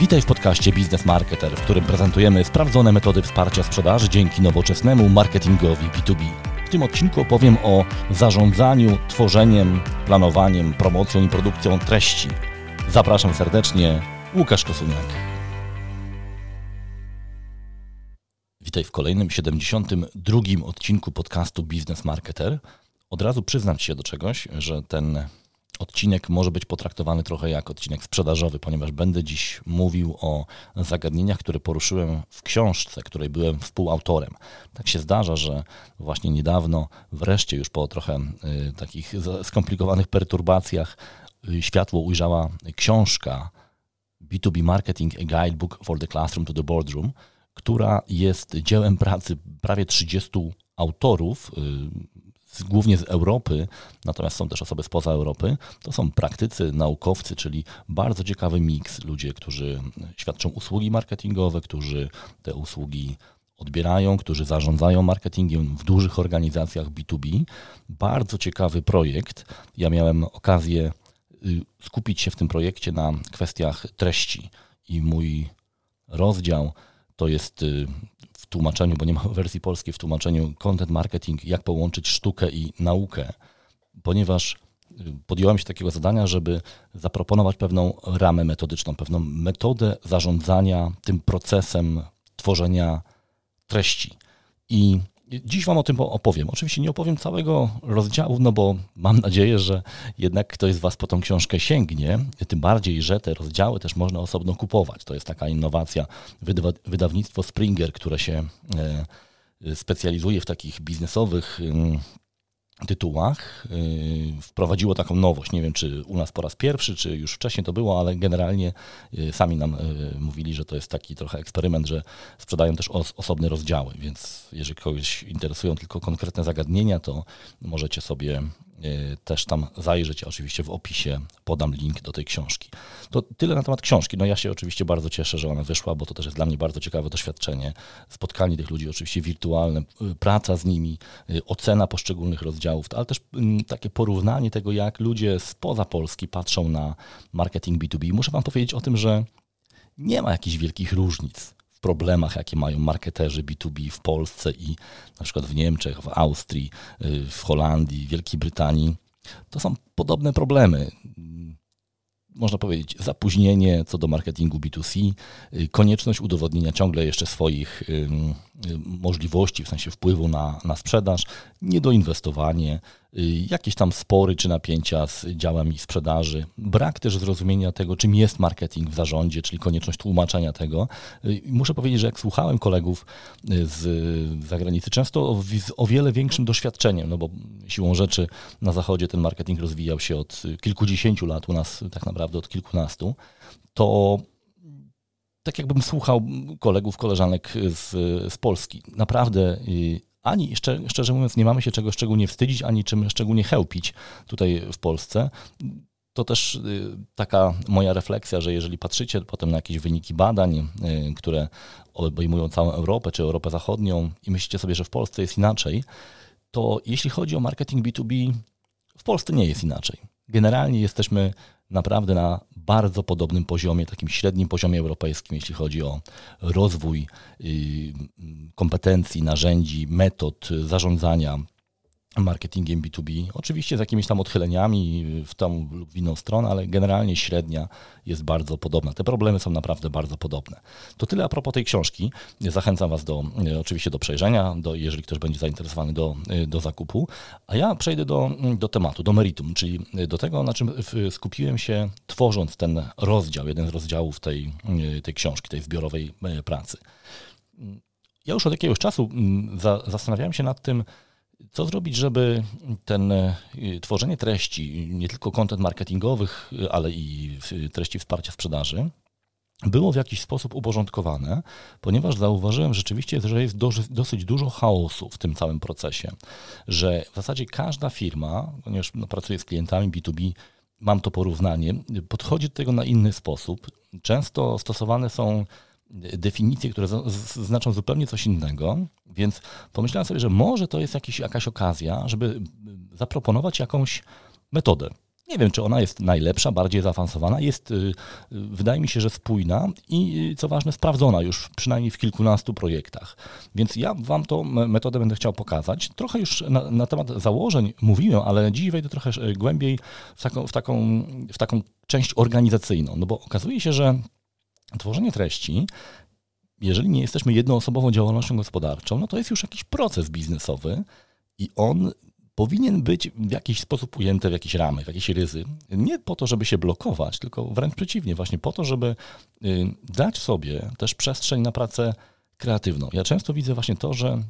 Witaj w podcaście Biznes Marketer, w którym prezentujemy sprawdzone metody wsparcia sprzedaży dzięki nowoczesnemu marketingowi B2B. W tym odcinku opowiem o zarządzaniu, tworzeniem, planowaniem, promocją i produkcją treści. Zapraszam serdecznie, Łukasz Kosuniak. Witaj w kolejnym 72 odcinku podcastu Biznes Marketer. Od razu przyznam się do czegoś, że ten odcinek może być potraktowany trochę jak odcinek sprzedażowy, ponieważ będę dziś mówił o zagadnieniach, które poruszyłem w książce, której byłem współautorem. Tak się zdarza, że właśnie niedawno, wreszcie już po trochę y, takich skomplikowanych perturbacjach, y, światło ujrzała książka B2B Marketing A Guidebook for the Classroom to the Boardroom, która jest dziełem pracy prawie 30 autorów, y, głównie z Europy, natomiast są też osoby spoza Europy. To są praktycy, naukowcy, czyli bardzo ciekawy miks, ludzie, którzy świadczą usługi marketingowe, którzy te usługi odbierają, którzy zarządzają marketingiem w dużych organizacjach B2B. Bardzo ciekawy projekt. Ja miałem okazję y, skupić się w tym projekcie na kwestiach treści i mój rozdział to jest y, w tłumaczeniu, bo nie ma wersji polskiej, w tłumaczeniu content marketing, jak połączyć sztukę i naukę, ponieważ y, podjąłem się takiego zadania, żeby zaproponować pewną ramę metodyczną, pewną metodę zarządzania tym procesem tworzenia treści. I Dziś Wam o tym opowiem. Oczywiście nie opowiem całego rozdziału, no bo mam nadzieję, że jednak ktoś z Was po tą książkę sięgnie. Tym bardziej, że te rozdziały też można osobno kupować. To jest taka innowacja. Wydawnictwo Springer, które się e, specjalizuje w takich biznesowych tytułach y, wprowadziło taką nowość. Nie wiem, czy u nas po raz pierwszy, czy już wcześniej to było, ale generalnie y, sami nam y, mówili, że to jest taki trochę eksperyment, że sprzedają też osobne rozdziały, więc jeżeli kogoś interesują tylko konkretne zagadnienia, to możecie sobie też tam zajrzeć. Oczywiście w opisie podam link do tej książki. To tyle na temat książki. No ja się oczywiście bardzo cieszę, że ona wyszła, bo to też jest dla mnie bardzo ciekawe doświadczenie. Spotkanie tych ludzi oczywiście wirtualne, y, praca z nimi, y, ocena poszczególnych rozdziałów, ale też mm, takie porównanie tego, jak ludzie spoza Polski patrzą na marketing B2B. Muszę Wam powiedzieć o tym, że nie ma jakichś wielkich różnic problemach, jakie mają marketerzy B2B w Polsce i na przykład w Niemczech, w Austrii, y, w Holandii, Wielkiej Brytanii. To są podobne problemy. Można powiedzieć, zapóźnienie co do marketingu B2C, y, konieczność udowodnienia ciągle jeszcze swoich możliwości, w sensie wpływu na, na sprzedaż, niedoinwestowanie, Y, jakieś tam spory czy napięcia z działami sprzedaży, brak też zrozumienia tego, czym jest marketing w zarządzie, czyli konieczność tłumaczenia tego. Y, muszę powiedzieć, że jak słuchałem kolegów y, z zagranicy, często o, o wiele większym doświadczeniem, no bo siłą rzeczy na zachodzie ten marketing rozwijał się od kilkudziesięciu lat, u nas tak naprawdę od kilkunastu, to tak jakbym słuchał kolegów, koleżanek z, z Polski. Naprawdę ani szczerze mówiąc nie mamy się czego szczególnie wstydzić, ani czym szczególnie chełpić tutaj w Polsce. To też y, taka moja refleksja, że jeżeli patrzycie potem na jakieś wyniki badań, y, które obejmują całą Europę czy Europę Zachodnią i myślicie sobie, że w Polsce jest inaczej, to jeśli chodzi o marketing B2B, w Polsce nie jest inaczej. Generalnie jesteśmy naprawdę na bardzo podobnym poziomie, takim średnim poziomie europejskim, jeśli chodzi o rozwój y, kompetencji, narzędzi, metod zarządzania marketingiem B2B. Oczywiście z jakimiś tam odchyleniami w tą lub w inną stronę, ale generalnie średnia jest bardzo podobna. Te problemy są naprawdę bardzo podobne. To tyle a propos tej książki. Zachęcam Was do, e, oczywiście do przejrzenia, do, jeżeli ktoś będzie zainteresowany do, e, do zakupu. A ja przejdę do, do tematu, do meritum, czyli do tego, na czym skupiłem się tworząc ten rozdział, jeden z rozdziałów tej, e, tej książki, tej zbiorowej pracy. Ja już od jakiegoś czasu za, zastanawiałem się nad tym, co zrobić, żeby ten y, tworzenie treści, nie tylko kontent marketingowych, ale i treści wsparcia sprzedaży, było w jakiś sposób uporządkowane, ponieważ zauważyłem rzeczywiście, że jest dosyć dużo chaosu w tym całym procesie, że w zasadzie każda firma, ponieważ no, pracuję z klientami B2B, mam to porównanie, podchodzi do tego na inny sposób. Często stosowane są definicje, które znaczą zupełnie coś innego, więc pomyślałem sobie, że może to jest jakiś, jakaś okazja, żeby zaproponować jakąś metodę. nie wiem, czy ona jest najlepsza, bardziej zaawansowana, jest, y, wydaje mi się, że spójna i co ważne, sprawdzona już przynajmniej w kilkunastu projektach. Więc ja Wam tą metodę będę chciał pokazać. Trochę już na, na temat założeń mówiłem, ale dziś wejdę trochę głębiej w taką, w, taką, w taką część organizacyjną, no bo okazuje się, że tworzenie treści jeżeli nie jesteśmy jednoosobową działalnością gospodarczą, no to jest już jakiś proces biznesowy i on powinien być w jakiś sposób ujęty w jakieś ramy, w jakieś ryzy. Nie po to, żeby się blokować, tylko wręcz przeciwnie, właśnie po to, żeby y, dać sobie też przestrzeń na pracę kreatywną. Ja często widzę właśnie to, że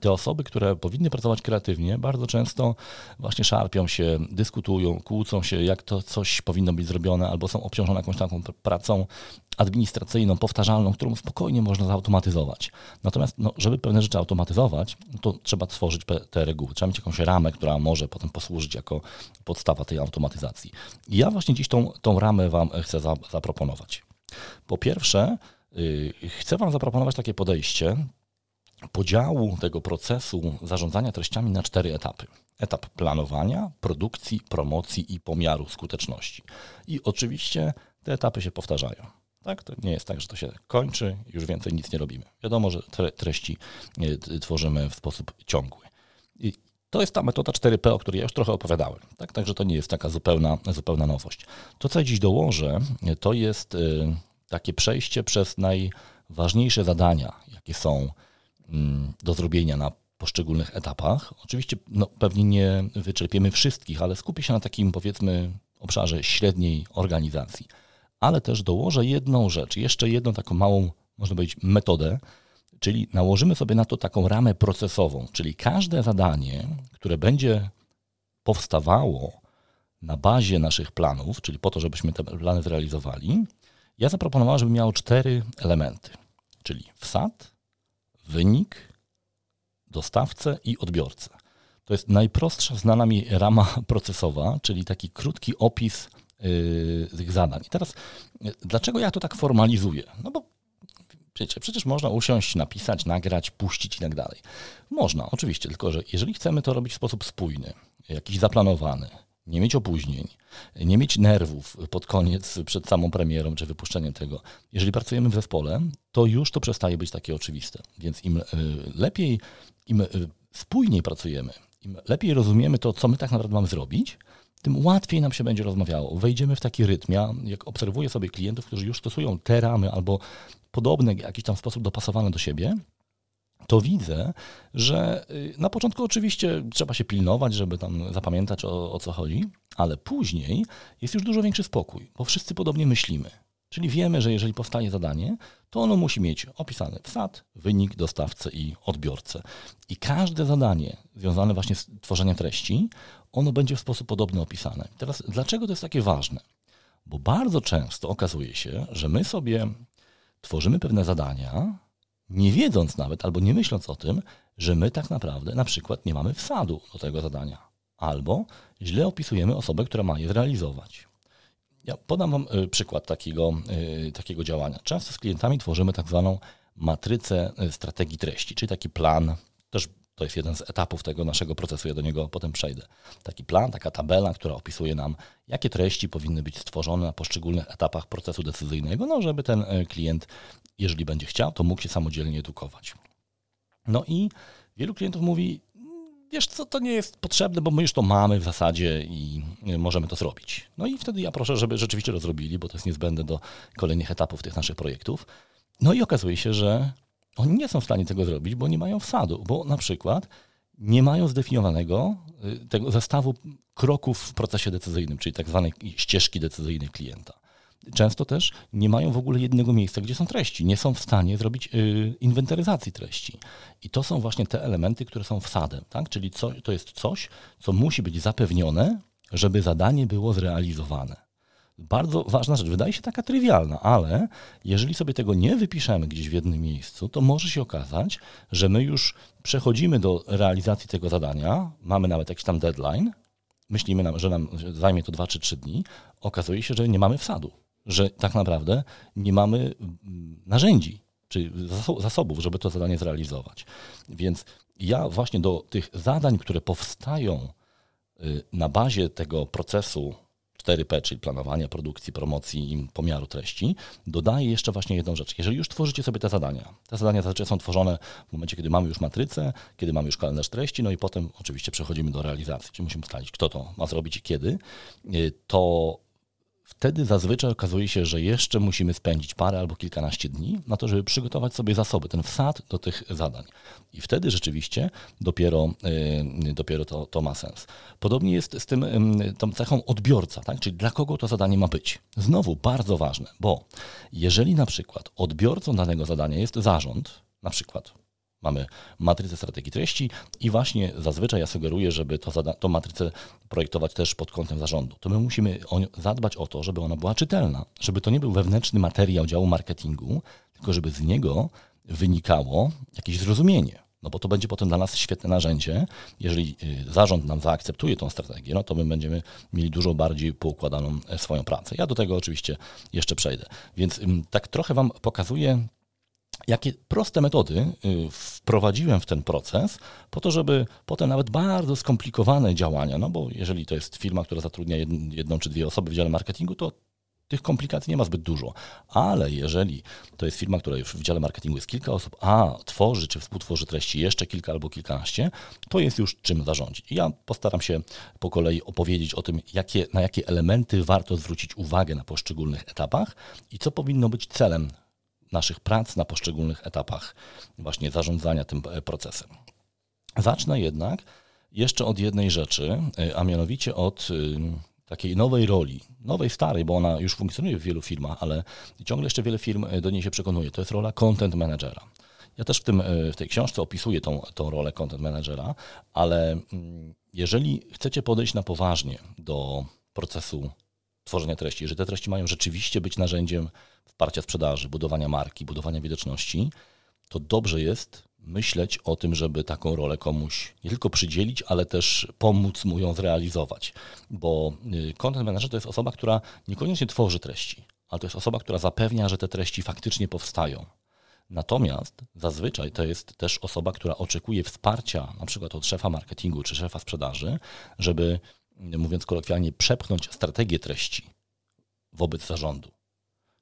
te osoby, które powinny pracować kreatywnie, bardzo często właśnie szarpią się, dyskutują, kłócą się, jak to coś powinno być zrobione, albo są obciążone jakąś taką pracą administracyjną, powtarzalną, którą spokojnie można zautomatyzować. Natomiast, no, żeby pewne rzeczy automatyzować, to trzeba stworzyć te reguły. Trzeba mieć jakąś ramę, która może potem posłużyć jako podstawa tej automatyzacji. I ja właśnie dziś tą, tą ramę Wam chcę za, zaproponować. Po pierwsze, yy, chcę Wam zaproponować takie podejście, podziału tego procesu zarządzania treściami na cztery etapy. Etap planowania, produkcji, promocji i pomiaru skuteczności. I oczywiście te etapy się powtarzają. Tak? To nie jest tak, że to się kończy, już więcej nic nie robimy. Wiadomo, że treści e, tworzymy w sposób ciągły. I to jest ta metoda 4P, o której ja już trochę opowiadałem. Tak? Także to nie jest taka zupełna, zupełna nowość. To, co ja dziś dołożę, to jest e, takie przejście przez najważniejsze zadania, jakie są do zrobienia na poszczególnych etapach. Oczywiście no, pewnie nie wyczerpiemy wszystkich, ale skupię się na takim powiedzmy obszarze średniej organizacji. Ale też dołożę jedną rzecz, jeszcze jedną taką małą, można powiedzieć, metodę, czyli nałożymy sobie na to taką ramę procesową, czyli każde zadanie, które będzie powstawało na bazie naszych planów, czyli po to, żebyśmy te plany zrealizowali, ja zaproponowałem, żeby miało cztery elementy, czyli wsad, wynik, dostawcę i odbiorcę. To jest najprostsza znana mi rama procesowa, czyli taki krótki opis yy, tych zadań. I teraz, yy, dlaczego ja to tak formalizuję? No bo wiecie, przecież można usiąść, napisać, nagrać, puścić i tak dalej. Można, oczywiście, tylko że jeżeli chcemy to robić w sposób spójny, jakiś zaplanowany, nie mieć opóźnień, nie mieć nerwów pod koniec, przed samą premierą czy wypuszczeniem tego. Jeżeli pracujemy w zespole, to już to przestaje być takie oczywiste. Więc im y, lepiej, im y, spójniej pracujemy, im lepiej rozumiemy to, co my tak naprawdę mamy zrobić, tym łatwiej nam się będzie rozmawiało. Wejdziemy w taki rytm. Ja, jak obserwuję sobie klientów, którzy już stosują te ramy albo podobne w jakiś tam sposób dopasowane do siebie, to widzę, że y, na początku oczywiście trzeba się pilnować, żeby tam zapamiętać o, o, co chodzi, ale później jest już dużo większy spokój, bo wszyscy podobnie myślimy. Czyli wiemy, że jeżeli powstaje zadanie, to ono musi mieć opisany wsad, wynik, dostawcę i odbiorcę. I każde zadanie związane właśnie z tworzeniem treści, ono będzie w sposób podobny opisane. Teraz dlaczego to jest takie ważne? Bo bardzo często okazuje się, że my sobie tworzymy pewne zadania, nie wiedząc nawet albo nie myśląc o tym, że my tak naprawdę na przykład nie mamy wsadu do tego zadania, albo źle opisujemy osobę, która ma je zrealizować. Ja podam Wam y, przykład takiego, y, takiego działania. Często z klientami tworzymy tak zwaną matrycę y, strategii treści, czyli taki plan, to jest jeden z etapów tego naszego procesu, ja do niego potem przejdę. Taki plan, taka tabela, która opisuje nam, jakie treści powinny być stworzone na poszczególnych etapach procesu decyzyjnego, no żeby ten klient jeżeli będzie chciał, to mógł się samodzielnie edukować. No i wielu klientów mówi, wiesz co, to nie jest potrzebne, bo my już to mamy w zasadzie i możemy to zrobić. No i wtedy ja proszę, żeby rzeczywiście to zrobili, bo to jest niezbędne do kolejnych etapów tych naszych projektów. No i okazuje się, że oni nie są w stanie tego zrobić, bo nie mają wsadu, bo na przykład nie mają zdefiniowanego y, tego zestawu kroków w procesie decyzyjnym, czyli tak zwanej ścieżki decyzyjnej klienta często też nie mają w ogóle jednego miejsca, gdzie są treści. Nie są w stanie zrobić y, inwentaryzacji treści. I to są właśnie te elementy, które są wsadem. Tak? Czyli co, to jest coś, co musi być zapewnione, żeby zadanie było zrealizowane. Bardzo ważna rzecz, wydaje się taka trywialna, ale jeżeli sobie tego nie wypiszemy gdzieś w jednym miejscu, to może się okazać, że my już przechodzimy do realizacji tego zadania, mamy nawet jakiś tam deadline, myślimy, że nam zajmie to 2 czy 3 dni, okazuje się, że nie mamy wsadu że tak naprawdę nie mamy mm, narzędzi czy zasobów, żeby to zadanie zrealizować. Więc ja właśnie do tych zadań, które powstają y, na bazie tego procesu 4P, czyli planowania, produkcji, promocji i pomiaru treści, dodaję jeszcze właśnie jedną rzecz. Jeżeli już tworzycie sobie te zadania, te zadania zazwyczaj są tworzone w momencie, kiedy mamy już matrycę, kiedy mamy już kalendarz treści, no i potem oczywiście przechodzimy do realizacji, czyli musimy ustalić, kto to ma zrobić i kiedy, y, to wtedy zazwyczaj okazuje się, że jeszcze musimy spędzić parę albo kilkanaście dni na to, żeby przygotować sobie zasoby, ten wsad do tych zadań. I wtedy rzeczywiście dopiero, yy, dopiero to, to ma sens. Podobnie jest z tym, tą cechą odbiorca, tak? czyli dla kogo to zadanie ma być. Znowu bardzo ważne, bo jeżeli na przykład odbiorcą danego zadania jest zarząd, na przykład Mamy matrycę strategii treści i właśnie zazwyczaj ja sugeruję, żeby to, matrycę projektować też pod kątem zarządu. To my musimy zadbać o to, żeby ona była czytelna, żeby to nie był wewnętrzny materiał działu marketingu, tylko żeby z niego wynikało jakieś zrozumienie. No bo to będzie potem dla nas świetne narzędzie. Jeżeli y, zarząd nam zaakceptuje tą strategię, no to my będziemy mieli dużo bardziej poukładaną e, swoją pracę. Ja do tego oczywiście jeszcze przejdę. Więc tak trochę Wam pokazuję jakie proste metody y, wprowadziłem w ten proces, po to, żeby potem nawet bardzo skomplikowane działania, no bo jeżeli to jest firma, która zatrudnia jedną czy dwie osoby w dziale marketingu, to tych komplikacji nie ma zbyt dużo. Ale jeżeli to jest firma, która już w dziale marketingu jest kilka osób, a tworzy czy współtworzy treści jeszcze kilka albo kilkanaście, to jest już czym zarządzić. ja postaram się po kolei opowiedzieć o tym, jakie, na jakie elementy warto zwrócić uwagę na poszczególnych etapach i co powinno być celem naszych prac na poszczególnych etapach właśnie zarządzania tym e, procesem. Zacznę jednak jeszcze od jednej rzeczy, e, a mianowicie od e, takiej nowej roli, nowej, starej, bo ona już funkcjonuje w wielu firmach, ale ciągle jeszcze wiele firm do niej się przekonuje. To jest rola content managera. Ja też w, tym, w tej książce opisuję tą, tą rolę content managera, ale mm, jeżeli chcecie podejść na poważnie do procesu tworzenia treści, że te treści mają rzeczywiście być narzędziem wsparcia sprzedaży, budowania marki, budowania widoczności, to dobrze jest myśleć o tym, żeby taką rolę komuś nie tylko przydzielić, ale też pomóc mu ją zrealizować. Bo y, content manager to jest osoba, która niekoniecznie tworzy treści, ale to jest osoba, która zapewnia, że te treści faktycznie powstają. Natomiast zazwyczaj to jest też osoba, która oczekuje wsparcia na przykład od szefa marketingu czy szefa sprzedaży, żeby mówiąc kolokwialnie, przepchnąć strategię treści wobec zarządu.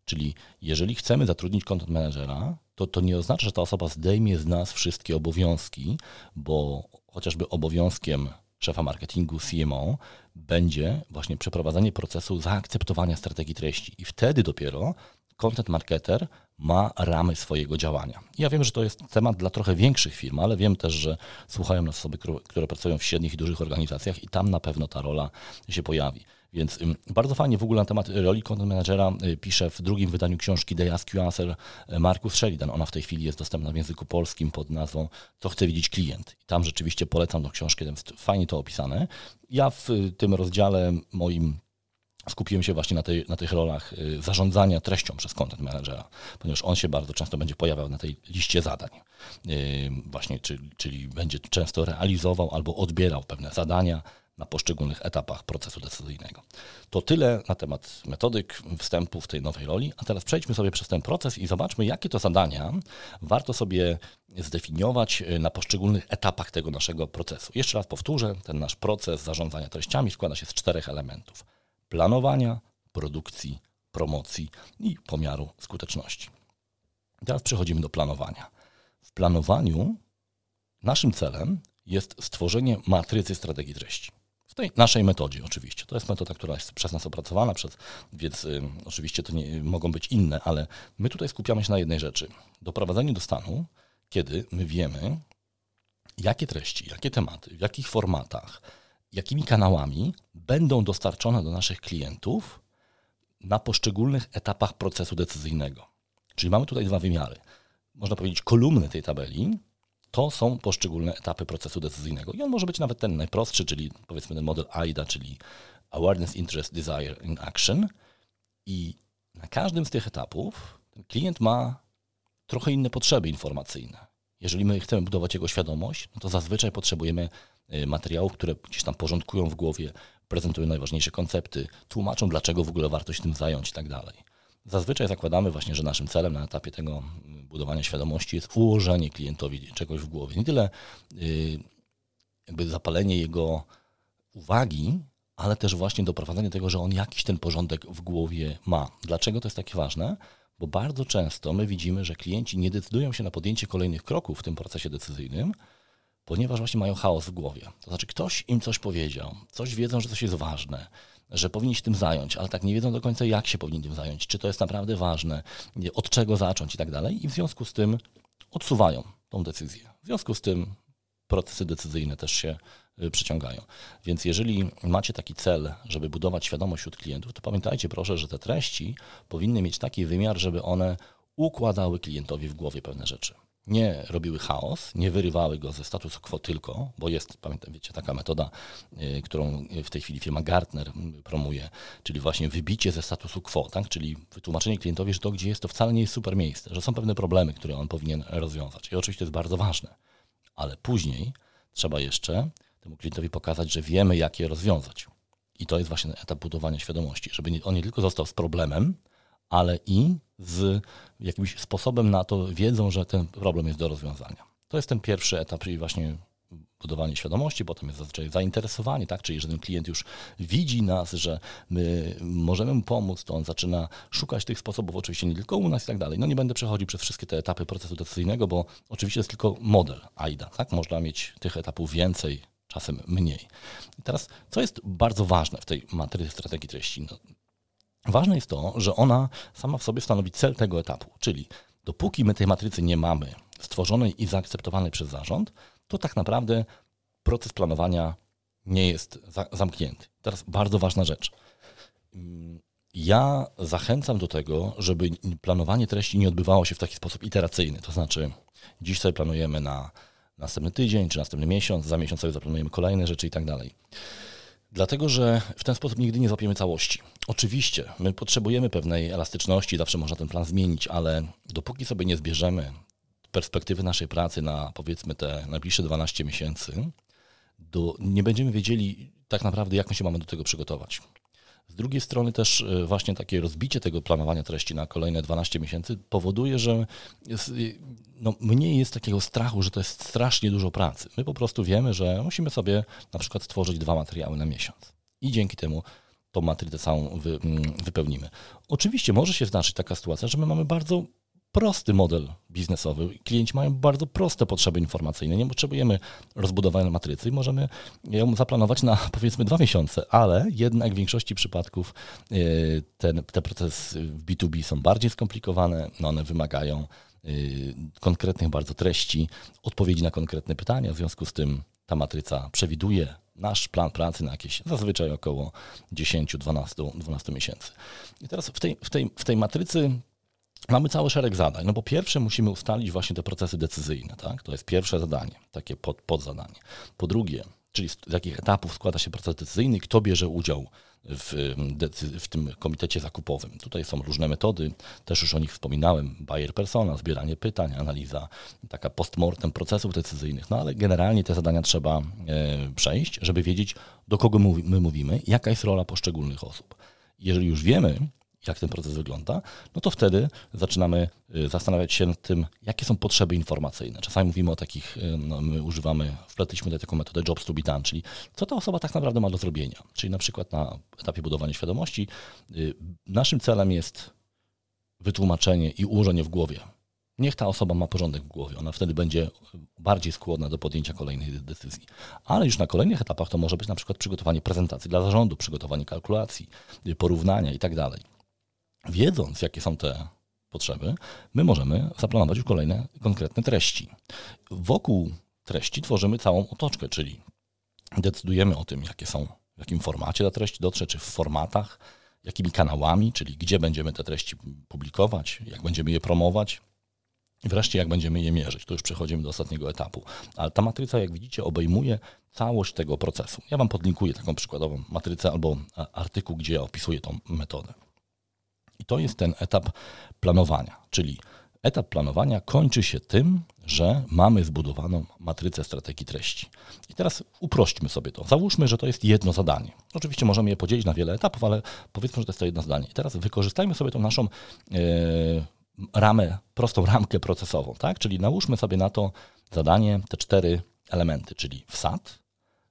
Czyli jeżeli chcemy zatrudnić content managera, to to nie oznacza, że ta osoba zdejmie z nas wszystkie obowiązki, bo chociażby obowiązkiem szefa marketingu CMO będzie właśnie przeprowadzenie procesu zaakceptowania strategii treści. I wtedy dopiero content marketer ma ramy swojego działania. Ja wiem, że to jest temat dla trochę większych firm, ale wiem też, że słuchają nas osoby, które pracują w średnich i dużych organizacjach i tam na pewno ta rola się pojawi. Więc bardzo fajnie w ogóle na temat roli content managera y, pisze w drugim wydaniu książki They Ask You Answer y, Markus Sheridan. Ona w tej chwili jest dostępna w języku polskim pod nazwą Co chce widzieć klient. I tam rzeczywiście polecam tą książkę, jest fajnie to opisane. Ja w y, tym rozdziale moim skupiłem się właśnie na, tej, na tych rolach zarządzania treścią przez content managera, ponieważ on się bardzo często będzie pojawiał na tej liście zadań. Właśnie, czyli, czyli będzie często realizował albo odbierał pewne zadania na poszczególnych etapach procesu decyzyjnego. To tyle na temat metodyk wstępu w tej nowej roli, a teraz przejdźmy sobie przez ten proces i zobaczmy, jakie to zadania warto sobie zdefiniować y, na poszczególnych etapach tego naszego procesu. Jeszcze raz powtórzę, ten nasz proces zarządzania treściami składa się z czterech elementów planowania, produkcji, promocji i pomiaru skuteczności. Teraz przechodzimy do planowania. W planowaniu naszym celem jest stworzenie matrycy strategii treści. W tej naszej metodzie oczywiście. To jest metoda, która jest przez nas opracowana, przez, więc y, oczywiście to nie, mogą być inne, ale my tutaj skupiamy się na jednej rzeczy. Doprowadzenie do stanu, kiedy my wiemy, jakie treści, jakie tematy, w jakich formatach, jakimi kanałami będą dostarczone do naszych klientów na poszczególnych etapach procesu decyzyjnego. Czyli mamy tutaj dwa wymiary. Można powiedzieć, kolumny tej tabeli to są poszczególne etapy procesu decyzyjnego. I on może być nawet ten najprostszy, czyli powiedzmy ten model AIDA, czyli Awareness, Interest, Desire in Action. I na każdym z tych etapów klient ma trochę inne potrzeby informacyjne. Jeżeli my chcemy budować jego świadomość, no to zazwyczaj potrzebujemy Y, materiałów, które gdzieś tam porządkują w głowie, prezentują najważniejsze koncepty, tłumaczą, dlaczego w ogóle warto się tym zająć i tak dalej. Zazwyczaj zakładamy właśnie, że naszym celem na etapie tego budowania świadomości jest ułożenie klientowi czegoś w głowie. Nie tyle y, jakby zapalenie jego uwagi, ale też właśnie doprowadzenie do tego, że on jakiś ten porządek w głowie ma. Dlaczego to jest takie ważne? Bo bardzo często my widzimy, że klienci nie decydują się na podjęcie kolejnych kroków w tym procesie decyzyjnym, ponieważ właśnie mają chaos w głowie. To znaczy, ktoś im coś powiedział, coś wiedzą, że coś jest ważne, że powinni się tym zająć, ale tak nie wiedzą do końca, jak się powinni tym zająć, czy to jest naprawdę ważne, od czego zacząć i tak dalej. I w związku z tym odsuwają tą decyzję. W związku z tym procesy decyzyjne też się y, przyciągają. Więc jeżeli macie taki cel, żeby budować świadomość wśród klientów, to pamiętajcie proszę, że te treści powinny mieć taki wymiar, żeby one układały klientowi w głowie pewne rzeczy nie robiły chaos, nie wyrywały go ze statusu quo tylko, bo jest, pamiętam, wiecie, taka metoda, y, którą w tej chwili firma Gartner promuje, czyli właśnie wybicie ze statusu quo, tak? czyli wytłumaczenie klientowi, że to, gdzie jest, to wcale nie jest super miejsce, że są pewne problemy, które on powinien rozwiązać. I oczywiście to jest bardzo ważne, ale później trzeba jeszcze temu klientowi pokazać, że wiemy, jak je rozwiązać. I to jest właśnie etap budowania świadomości, żeby on nie tylko został z problemem, ale i z jakimś sposobem na to wiedzą, że ten problem jest do rozwiązania. To jest ten pierwszy etap, czyli właśnie budowanie świadomości, potem jest zazwyczaj zainteresowanie, tak? czyli że ten klient już widzi nas, że my możemy mu pomóc, to on zaczyna szukać tych sposobów, oczywiście nie tylko u nas i tak dalej. No nie będę przechodził przez wszystkie te etapy procesu decyzyjnego, bo oczywiście jest tylko model AIDA, tak? Można mieć tych etapów więcej, czasem mniej. I teraz, co jest bardzo ważne w tej matrycy strategii treści? No, Ważne jest to, że ona sama w sobie stanowi cel tego etapu, czyli dopóki my tej matrycy nie mamy stworzonej i zaakceptowanej przez zarząd, to tak naprawdę proces planowania nie jest za zamknięty. Teraz bardzo ważna rzecz. Ja zachęcam do tego, żeby planowanie treści nie odbywało się w taki sposób iteracyjny. To znaczy, dziś sobie planujemy na następny tydzień czy następny miesiąc, za miesiąc sobie zaplanujemy kolejne rzeczy i tak dalej. Dlatego, że w ten sposób nigdy nie złapiemy całości. Oczywiście, my potrzebujemy pewnej elastyczności, zawsze można ten plan zmienić, ale dopóki sobie nie zbierzemy perspektywy naszej pracy na powiedzmy te najbliższe 12 miesięcy, do, nie będziemy wiedzieli tak naprawdę, jak my się mamy do tego przygotować. Z drugiej strony też e, właśnie takie rozbicie tego planowania treści na kolejne 12 miesięcy powoduje, że jest, no, mniej jest takiego strachu, że to jest strasznie dużo pracy. My po prostu wiemy, że musimy sobie na przykład stworzyć dwa materiały na miesiąc. I dzięki temu tą matrycę całą wy, mm, wypełnimy. Oczywiście może się zdarzyć taka sytuacja, że my mamy bardzo prosty model biznesowy. Klienci mają bardzo proste potrzeby informacyjne. Nie potrzebujemy rozbudowanej matrycy i możemy ją zaplanować na powiedzmy dwa miesiące, ale jednak w większości przypadków e, ten, te procesy w B2B są bardziej skomplikowane, no one wymagają e, konkretnych bardzo treści, odpowiedzi na konkretne pytania. W związku z tym ta matryca przewiduje nasz plan pracy na jakieś zazwyczaj około 10-12 miesięcy. I teraz w tej, w, tej, w tej matrycy mamy cały szereg zadań. No po pierwsze musimy ustalić właśnie te procesy decyzyjne, tak? To jest pierwsze zadanie, takie pod, podzadanie. Po drugie, czyli z jakich etapów składa się proces decyzyjny, kto bierze udział w, w, tym komitecie zakupowym. Tutaj są różne metody, też już o nich wspominałem, buyer persona, zbieranie pytań, analiza, taka postmortem procesów decyzyjnych, no ale generalnie te zadania trzeba e, przejść, żeby wiedzieć, do kogo my mówimy, jaka jest rola poszczególnych osób. Jeżeli już wiemy, jak ten proces wygląda, no to wtedy zaczynamy y, zastanawiać się nad tym, jakie są potrzeby informacyjne. Czasami mówimy o takich, y, no my używamy, wpletliśmy tutaj taką metodę jobs to be done, czyli co ta osoba tak naprawdę ma do zrobienia. Czyli na przykład na etapie budowania świadomości y, naszym celem jest wytłumaczenie i ułożenie w głowie. Niech ta osoba ma porządek w głowie, ona wtedy będzie bardziej skłonna do podjęcia kolejnej decyzji. Ale już na kolejnych etapach to może być na przykład przygotowanie prezentacji dla zarządu, przygotowanie kalkulacji, porównania i tak wiedząc, jakie są te potrzeby, my możemy zaplanować już kolejne konkretne treści. Wokół treści tworzymy całą otoczkę, czyli decydujemy o tym, jakie są, w jakim formacie ta treść dotrze, czy w formatach, jakimi kanałami, czyli gdzie będziemy te treści publikować, jak będziemy je promować. I wreszcie, jak będziemy je mierzyć, to już przechodzimy do ostatniego etapu. Ale ta matryca, jak widzicie, obejmuje całość tego procesu. Ja Wam podlinkuję taką przykładową matrycę albo artykuł, gdzie opisuję tą metodę. I to jest ten etap planowania, czyli etap planowania kończy się tym, że mamy zbudowaną matrycę strategii treści. I teraz uprośćmy sobie to. Załóżmy, że to jest jedno zadanie. Oczywiście możemy je podzielić na wiele etapów, ale powiedzmy, że to jest to jedno zadanie. I teraz wykorzystajmy sobie tą naszą yy, ramę, prostą ramkę procesową, tak? Czyli nałóżmy sobie na to zadanie te cztery elementy, czyli wsad,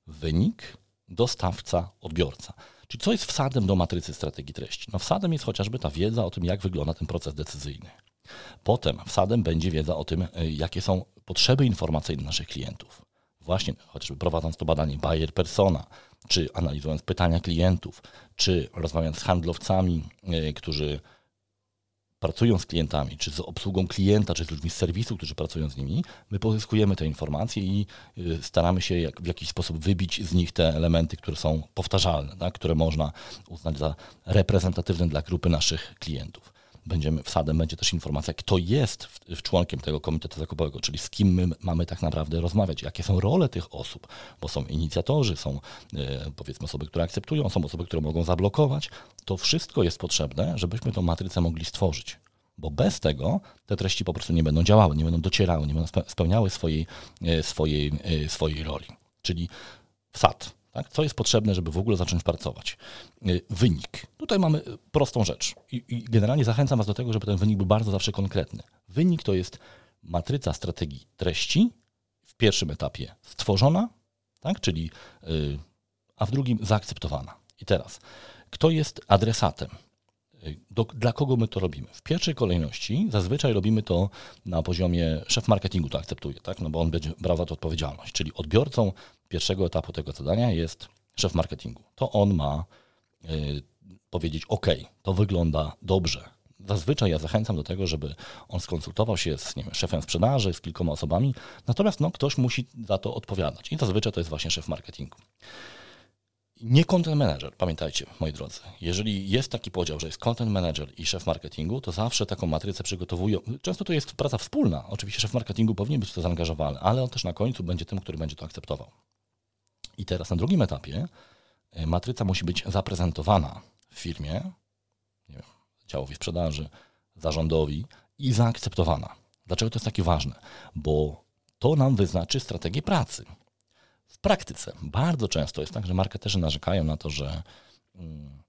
wynik, dostawca, odbiorca. Czyli co jest wsadem do matrycy strategii treści? No wsadem jest chociażby ta wiedza o tym, jak wygląda ten proces decyzyjny. Potem wsadem będzie wiedza o tym, y, jakie są potrzeby informacyjne naszych klientów. Właśnie chociażby prowadząc to badanie buyer persona, czy analizując pytania klientów, czy rozmawiając z handlowcami, y, którzy pracują z klientami, czy z obsługą klienta, czy z ludźmi z serwisu, którzy pracują z nimi, my pozyskujemy te informacje i y, staramy się jak, w jakiś sposób wybić z nich te elementy, które są powtarzalne, tak, które można uznać za reprezentatywne dla grupy naszych klientów będziemy wsadem, będzie też informacja, kto jest w, w członkiem tego komitetu zakupowego, czyli z kim my mamy tak naprawdę rozmawiać, jakie są role tych osób, bo są inicjatorzy, są e, powiedzmy osoby, które akceptują, są osoby, które mogą zablokować. To wszystko jest potrzebne, żebyśmy tą matrycę mogli stworzyć. Bo bez tego te treści po prostu nie będą działały, nie będą docierały, nie będą spełniały swojej, e, swojej, e, swojej roli. Czyli wsad tak? Co jest potrzebne, żeby w ogóle zacząć pracować? Y, wynik. Tutaj mamy prostą rzecz I, i generalnie zachęcam Was do tego, żeby ten wynik był bardzo zawsze konkretny. Wynik to jest matryca strategii treści, w pierwszym etapie stworzona, tak? czyli, yy, a w drugim zaakceptowana. I teraz, kto jest adresatem? Y, do, dla kogo my to robimy? W pierwszej kolejności zazwyczaj robimy to na poziomie szef marketingu to akceptuje, tak? no bo on będzie brał za to odpowiedzialność, czyli odbiorcą pierwszego etapu tego zadania jest szef marketingu. To on ma y, powiedzieć: OK, to wygląda dobrze. Zazwyczaj ja zachęcam do tego, żeby on skonsultował się z nie wiem, szefem sprzedaży, z kilkoma osobami, natomiast no, ktoś musi za to odpowiadać. I zazwyczaj to jest właśnie szef marketingu. Nie content manager, pamiętajcie, moi drodzy. Jeżeli jest taki podział, że jest content manager i szef marketingu, to zawsze taką matrycę przygotowują. Często to jest praca wspólna. Oczywiście szef marketingu powinien być w to zaangażowany, ale on też na końcu będzie tym, który będzie to akceptował. I teraz na drugim etapie e, matryca musi być zaprezentowana w firmie, nie wiem, działowi sprzedaży, zarządowi i zaakceptowana. Dlaczego to jest takie ważne? Bo to nam wyznaczy strategię pracy. W praktyce bardzo często jest tak, że marketerzy narzekają na to, że mm,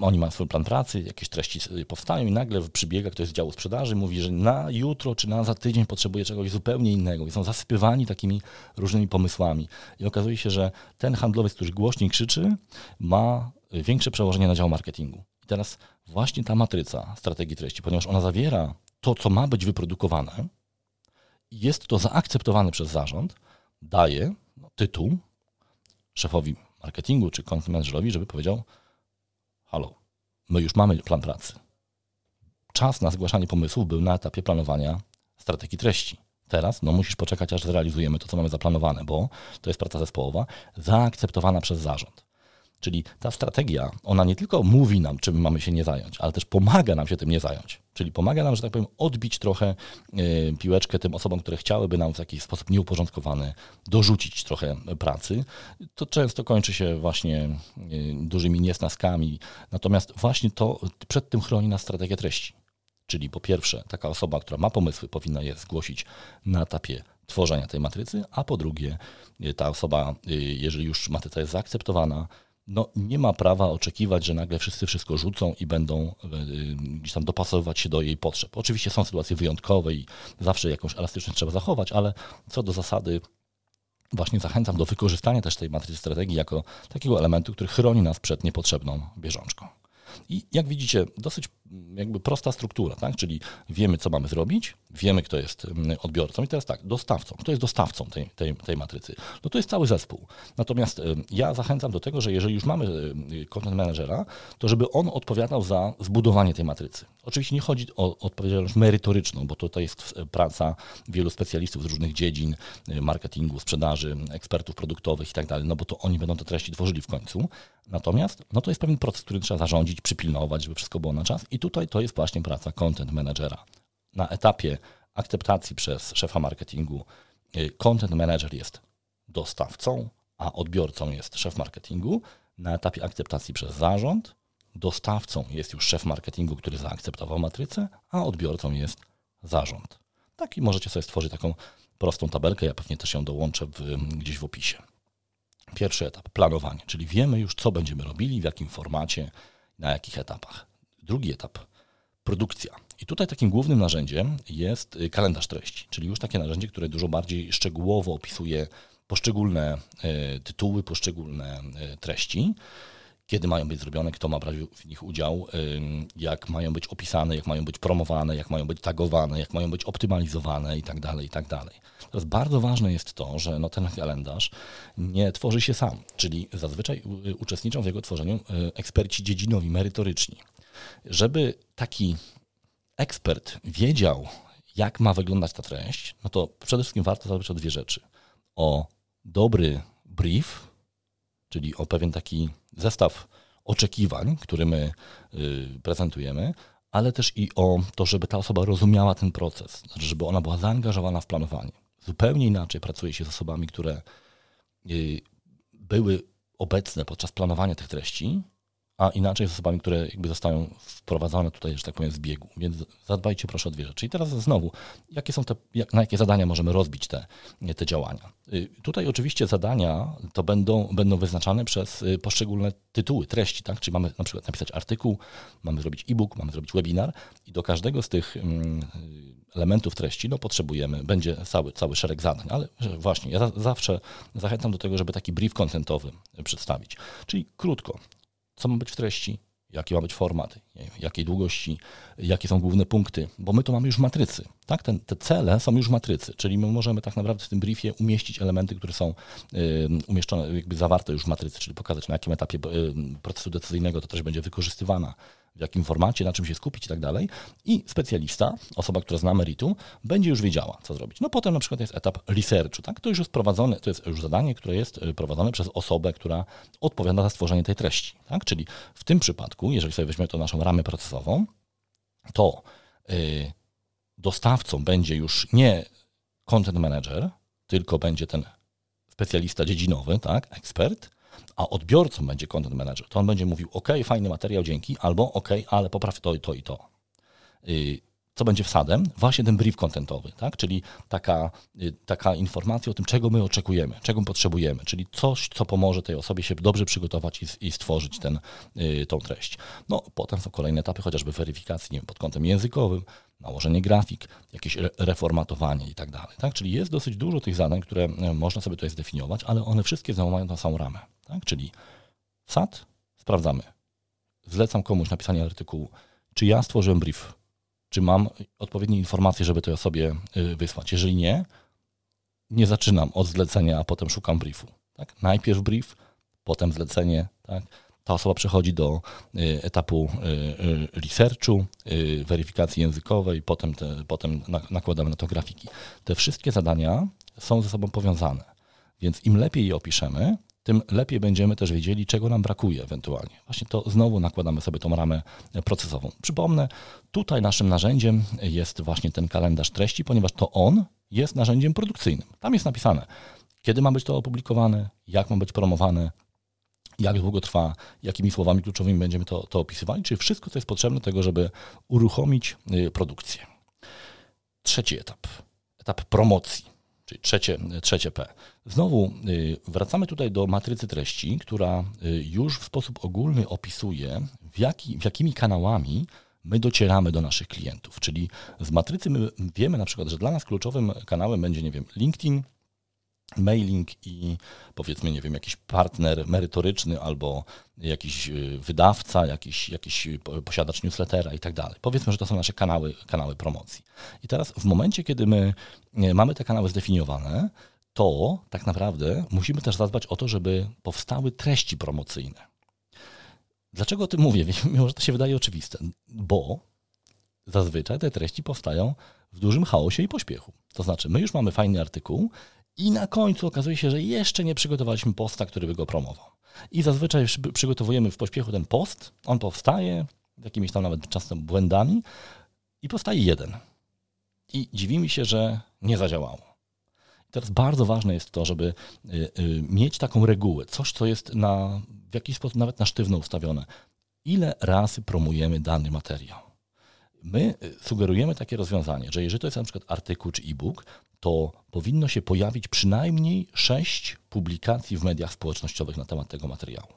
oni mają swój plan pracy, jakieś treści powstają i nagle przybiega ktoś z działu sprzedaży, mówi, że na jutro czy na za tydzień potrzebuje czegoś zupełnie innego i są zasypywani takimi różnymi pomysłami. I okazuje się, że ten handlowiec, który głośniej krzyczy, ma większe przełożenie na dział marketingu. I teraz właśnie ta matryca strategii treści, ponieważ ona zawiera to, co ma być wyprodukowane, jest to zaakceptowane przez zarząd, daje tytuł szefowi marketingu czy content żeby powiedział, halo, my już mamy plan pracy. Czas na zgłaszanie pomysłów był na etapie planowania strategii treści. Teraz no, musisz poczekać, aż zrealizujemy to, co mamy zaplanowane, bo to jest praca zespołowa, zaakceptowana przez zarząd. Czyli ta strategia, ona nie tylko mówi nam, czym mamy się nie zająć, ale też pomaga nam się tym nie zająć. Czyli pomaga nam, że tak powiem, odbić trochę y, piłeczkę tym osobom, które chciałyby nam w jakiś sposób nieuporządkowany dorzucić trochę pracy. To często kończy się właśnie y, dużymi niesnaskami. Natomiast właśnie to przed tym chroni nas strategia treści. Czyli po pierwsze, taka osoba, która ma pomysły, powinna je zgłosić na etapie tworzenia tej matrycy, a po drugie, y, ta osoba, jeżeli już matryca jest zaakceptowana, no, nie ma prawa oczekiwać, że nagle wszyscy wszystko rzucą i będą e, gdzieś tam dopasowywać się do jej potrzeb. Oczywiście są sytuacje wyjątkowe i zawsze jakąś elastyczność trzeba zachować, ale co do zasady właśnie zachęcam do wykorzystania też tej matrycy strategii jako takiego elementu, który chroni nas przed niepotrzebną bieżączką. I jak widzicie, dosyć jakby prosta struktura, tak? czyli wiemy, co mamy zrobić, wiemy, kto jest mm, odbiorcą i teraz tak, dostawcą. Kto jest dostawcą tej, tej, tej matrycy? No to jest cały zespół. Natomiast y, ja zachęcam do tego, że jeżeli już mamy y, content managera, to żeby on odpowiadał za zbudowanie tej matrycy. Oczywiście nie chodzi o odpowiedzialność merytoryczną, bo tutaj jest praca wielu specjalistów z różnych dziedzin, y, marketingu, sprzedaży, ekspertów produktowych i tak dalej, no bo to oni będą te treści tworzyli w końcu. Natomiast no to jest pewien proces, który trzeba zarządzić, przypilnować, żeby wszystko było na czas i tutaj to jest właśnie praca content managera. Na etapie akceptacji przez szefa marketingu y, content manager jest dostawcą, a odbiorcą jest szef marketingu. Na etapie akceptacji przez zarząd dostawcą jest już szef marketingu, który zaakceptował matrycę, a odbiorcą jest zarząd. Tak i możecie sobie stworzyć taką prostą tabelkę, ja pewnie też ją dołączę w, gdzieś w opisie. Pierwszy etap planowanie, czyli wiemy już, co będziemy robili, w jakim formacie, na jakich etapach. Drugi etap produkcja. I tutaj takim głównym narzędziem jest y, kalendarz treści, czyli już takie narzędzie, które dużo bardziej szczegółowo opisuje poszczególne tytuły, poszczególne treści, kiedy mają być zrobione, kto ma brać w nich udział, jak mają być opisane, jak mają być promowane, jak mają być tagowane, jak mają być optymalizowane i tak dalej, i tak. Teraz bardzo ważne jest to, że no ten kalendarz nie tworzy się sam, czyli zazwyczaj uczestniczą w jego tworzeniu e, eksperci dziedzinowi, merytoryczni. Żeby taki ekspert wiedział, jak ma wyglądać ta treść, no to przede wszystkim warto zadbać o dwie rzeczy. O dobry brief, czyli o pewien taki zestaw oczekiwań, który my y, prezentujemy, ale też i o to, żeby ta osoba rozumiała ten proces, znaczy, żeby ona była zaangażowana w planowanie. Zupełnie inaczej pracuje się z osobami, które y, były obecne podczas planowania tych treści, a inaczej z osobami, które jakby zostają wprowadzone tutaj, że tak powiem, z biegu. Więc zadbajcie proszę o dwie rzeczy. I teraz znowu, jakie są te, jak, na jakie zadania możemy rozbić te, te działania? Y, tutaj oczywiście zadania to będą, będą wyznaczane przez y, poszczególne tytuły, treści, tak? Czyli mamy na przykład napisać artykuł, mamy zrobić e-book, mamy zrobić webinar i do każdego z tych mm, elementów treści no, potrzebujemy, będzie cały, cały szereg zadań, ale właśnie ja zawsze zachęcam do tego, żeby taki brief kontentowy przedstawić. Czyli krótko, co ma być w treści, jaki ma być format, jakiej długości, jakie są główne punkty, bo my tu mamy już matrycy. Tak? Ten, te cele są już w matrycy, czyli my możemy tak naprawdę w tym briefie umieścić elementy, które są y, umieszczone, jakby zawarte już w matrycy, czyli pokazać na jakim etapie y, procesu decyzyjnego to też będzie wykorzystywana w jakim formacie, na czym się skupić i tak dalej. I specjalista, osoba, która zna meritum, będzie już wiedziała, co zrobić. No potem na przykład jest etap researchu, tak? To już jest prowadzone, to jest już zadanie, które jest y, prowadzone przez osobę, która odpowiada za stworzenie tej treści, tak? Czyli w tym przypadku, jeżeli sobie weźmiemy to naszą ramę procesową, to yy, dostawcą będzie już nie content manager, tylko będzie ten specjalista dziedzinowy, tak, ekspert, a odbiorcą będzie content manager, to on będzie mówił, ok, fajny materiał, dzięki, albo ok, ale popraw to i to i to. Y, co będzie wsadem? Właśnie ten brief kontentowy, tak? czyli taka, y, taka informacja o tym, czego my oczekujemy, czego potrzebujemy, czyli coś, co pomoże tej osobie się dobrze przygotować i, i stworzyć ten, y, tą treść. No, potem są kolejne etapy, chociażby weryfikacji pod kątem językowym, nałożenie grafik, jakieś reformatowanie i tak dalej. Tak? Czyli jest dosyć dużo tych zadań, które e, można sobie tutaj zdefiniować, ale one wszystkie znowu mają tą samą ramę. Tak? Czyli SAT, sprawdzamy. Zlecam komuś napisanie artykułu, czy ja stworzyłem brief, czy mam odpowiednie informacje, żeby tej osobie y, wysłać. Jeżeli nie, nie zaczynam od zlecenia, a potem szukam briefu. Tak? Najpierw brief, potem zlecenie. Tak? Ta osoba przechodzi do y, etapu y, researchu, weryfikacji językowej, potem, te, potem nakładamy na to grafiki. Te wszystkie zadania są ze sobą powiązane, więc im lepiej je opiszemy, tym lepiej będziemy też wiedzieli, czego nam brakuje ewentualnie. Właśnie to znowu nakładamy sobie tą ramę procesową. Przypomnę, tutaj naszym narzędziem jest właśnie ten kalendarz treści, ponieważ to on jest narzędziem produkcyjnym. Tam jest napisane, kiedy ma być to opublikowane, jak ma być promowane, jak długo trwa, jakimi słowami kluczowymi będziemy to, to opisywali, czyli wszystko, co jest potrzebne do tego, żeby uruchomić y, produkcję. Trzeci etap, etap promocji czyli trzecie, trzecie P. Znowu y, wracamy tutaj do matrycy treści, która y, już w sposób ogólny opisuje, w, jaki, w jakimi kanałami my docieramy do naszych klientów. Czyli z matrycy my wiemy na przykład, że dla nas kluczowym kanałem będzie, nie wiem, LinkedIn, mailing i powiedzmy, nie wiem, jakiś partner merytoryczny albo jakiś y, wydawca, jakiś, jakiś posiadacz newslettera i tak dalej. Powiedzmy, że to są nasze kanały, kanały promocji. I teraz w momencie, kiedy my mamy te kanały zdefiniowane, to tak naprawdę musimy też zadbać o to, żeby powstały treści promocyjne. Dlaczego o tym mówię? Mimo, że to się wydaje oczywiste. Bo zazwyczaj te treści powstają w dużym chaosie i pośpiechu. To znaczy, my już mamy fajny artykuł i na końcu okazuje się, że jeszcze nie przygotowaliśmy posta, który by go promował. I zazwyczaj przygotowujemy w pośpiechu ten post, on powstaje, jakimiś tam nawet czasem błędami i powstaje jeden. I dziwimy się, że nie zadziałało. Teraz bardzo ważne jest to, żeby y, y, mieć taką regułę, coś, co jest na, w jakiś sposób nawet na sztywno ustawione. Ile razy promujemy dany materiał? My y, sugerujemy takie rozwiązanie, że jeżeli to jest na przykład artykuł czy e-book, to powinno się pojawić przynajmniej sześć publikacji w mediach społecznościowych na temat tego materiału.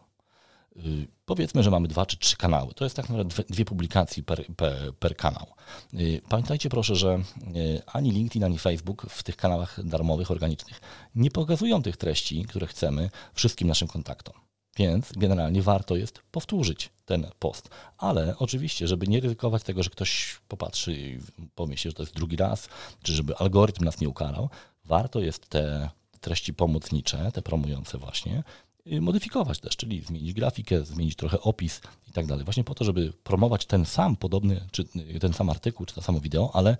Y, powiedzmy, że mamy dwa czy trzy kanały. To jest tak naprawdę dwie, publikacje per, per, per, kanał. Y, pamiętajcie proszę, że y, ani LinkedIn, ani Facebook w tych kanałach darmowych, organicznych nie pokazują tych treści, które chcemy wszystkim naszym kontaktom. Więc generalnie warto jest powtórzyć ten post. Ale oczywiście, żeby nie ryzykować tego, że ktoś popatrzy i pomyśli, że to jest drugi raz, czy żeby algorytm nas nie ukarał, warto jest te treści pomocnicze, te promujące właśnie, Y, modyfikować też, czyli zmienić grafikę, zmienić trochę opis i tak dalej. Właśnie po to, żeby promować ten sam podobny, czy y, ten sam artykuł, czy to samo wideo, ale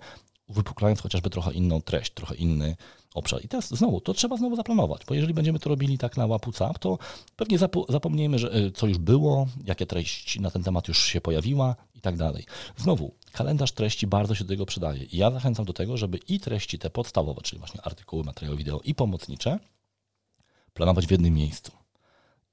wypuklając chociażby trochę inną treść, trochę inny obszar. I teraz znowu, to trzeba znowu zaplanować, bo jeżeli będziemy to robili tak na łapu cap, to pewnie zapomniemy, że y, co już było, jakie treść na ten temat już się pojawiła i tak dalej. Znowu, kalendarz treści bardzo się do tego przydaje. I ja zachęcam do tego, żeby i treści te podstawowe, czyli właśnie artykuły, materiały wideo i pomocnicze, planować w jednym miejscu.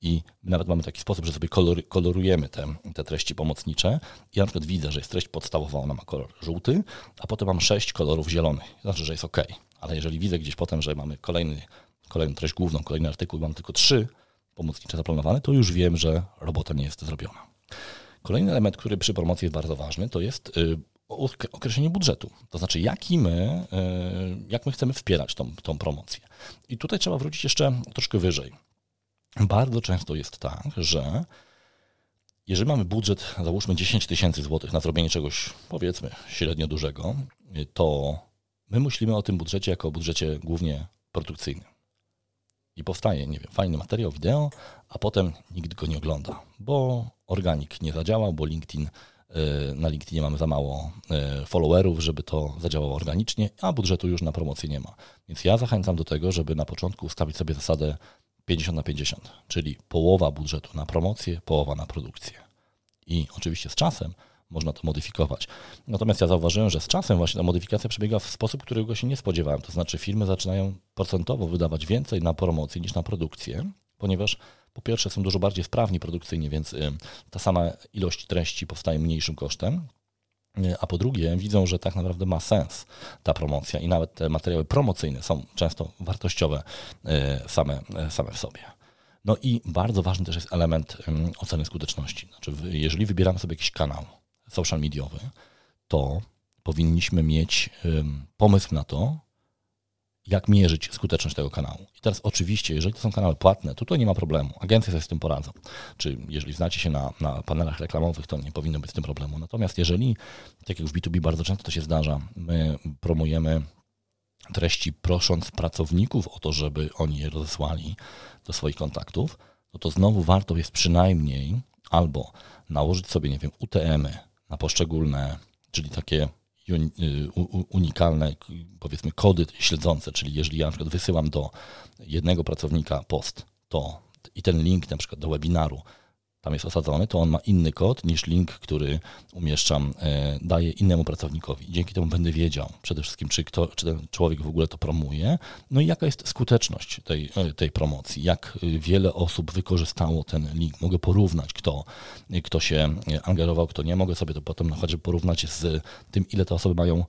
I nawet mamy taki sposób, że sobie kolorujemy te, te treści pomocnicze. Ja na przykład widzę, że jest treść podstawowa, ona ma kolor żółty, a potem mam sześć kolorów zielonych. Znaczy, że jest ok. Ale jeżeli widzę gdzieś potem, że mamy kolejny, kolejną treść główną, kolejny artykuł mam tylko trzy pomocnicze zaplanowane, to już wiem, że robota nie jest zrobiona. Kolejny element, który przy promocji jest bardzo ważny, to jest y, określenie budżetu. To znaczy, jaki my, y, jak my chcemy wspierać tą, tą promocję. I tutaj trzeba wrócić jeszcze troszkę wyżej bardzo często jest tak, że jeżeli mamy budżet, załóżmy 10 tysięcy złotych na zrobienie czegoś, powiedzmy, średnio dużego, to my myślimy o tym budżecie jako o budżecie głównie produkcyjnym. I powstaje, nie wiem, fajny materiał wideo, a potem nikt go nie ogląda, bo organik nie zadziałał, bo LinkedIn, y, na LinkedInie mamy za mało y, followerów, żeby to zadziałało organicznie, a budżetu już na promocję nie ma. Więc ja zachęcam do tego, żeby na początku ustawić sobie zasadę 50 na 50, czyli połowa budżetu na promocję, połowa na produkcję. I oczywiście z czasem można to modyfikować. Natomiast ja zauważyłem, że z czasem właśnie ta modyfikacja przebiega w sposób, którego się nie spodziewałem. To znaczy firmy zaczynają procentowo wydawać więcej na promocję niż na produkcję, ponieważ po pierwsze są dużo bardziej sprawni produkcyjnie, więc y, ta sama ilość treści powstaje mniejszym kosztem, a po drugie widzą, że tak naprawdę ma sens ta promocja i nawet te materiały promocyjne są często wartościowe e, same, same w sobie. No i bardzo ważny też jest element oceny skuteczności. Znaczy, jeżeli wybieramy sobie jakiś kanał social mediowy, to powinniśmy mieć pomysł na to, jak mierzyć skuteczność tego kanału. I teraz oczywiście, jeżeli to są kanały płatne, to tu nie ma problemu. Agencje sobie z tym poradzą. Czy jeżeli znacie się na, na panelach reklamowych, to nie powinno być z tym problemu. Natomiast jeżeli, tak jak w B2B bardzo często to się zdarza, my promujemy treści prosząc pracowników o to, żeby oni je rozesłali do swoich kontaktów, no to znowu warto jest przynajmniej albo nałożyć sobie, nie wiem, UTM-y na poszczególne, czyli takie Y, unikalne, powiedzmy, kody śledzące, czyli jeżeli ja na przykład wysyłam do jednego pracownika post, to i ten link na przykład do webinaru tam jest osadzony, to on ma inny kod niż link, który umieszczam, e, daję innemu pracownikowi. Dzięki temu będę wiedział przede wszystkim, czy, kto, czy ten człowiek w ogóle to promuje, no i jaka jest skuteczność tej, e, tej promocji, jak wiele osób wykorzystało ten link. Mogę porównać, kto, kto się angażował, kto nie. Mogę sobie to potem na porównać z tym, ile te osoby mają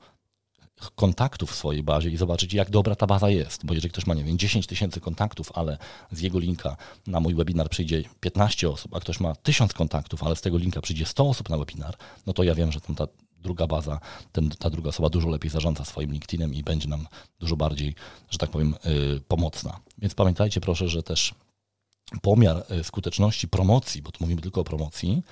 kontaktów w swojej bazie i zobaczyć, jak dobra ta baza jest. Bo jeżeli ktoś ma, nie wiem, 10 tysięcy kontaktów, ale z jego linka na mój webinar przyjdzie 15 osób, a ktoś ma 1000 kontaktów, ale z tego linka przyjdzie 100 osób na webinar, no to ja wiem, że tam ta druga baza, ten, ta druga osoba dużo lepiej zarządza swoim LinkedInem i będzie nam dużo bardziej, że tak powiem, yy, pomocna. Więc pamiętajcie proszę, że też pomiar y, skuteczności promocji, bo tu mówimy tylko o promocji,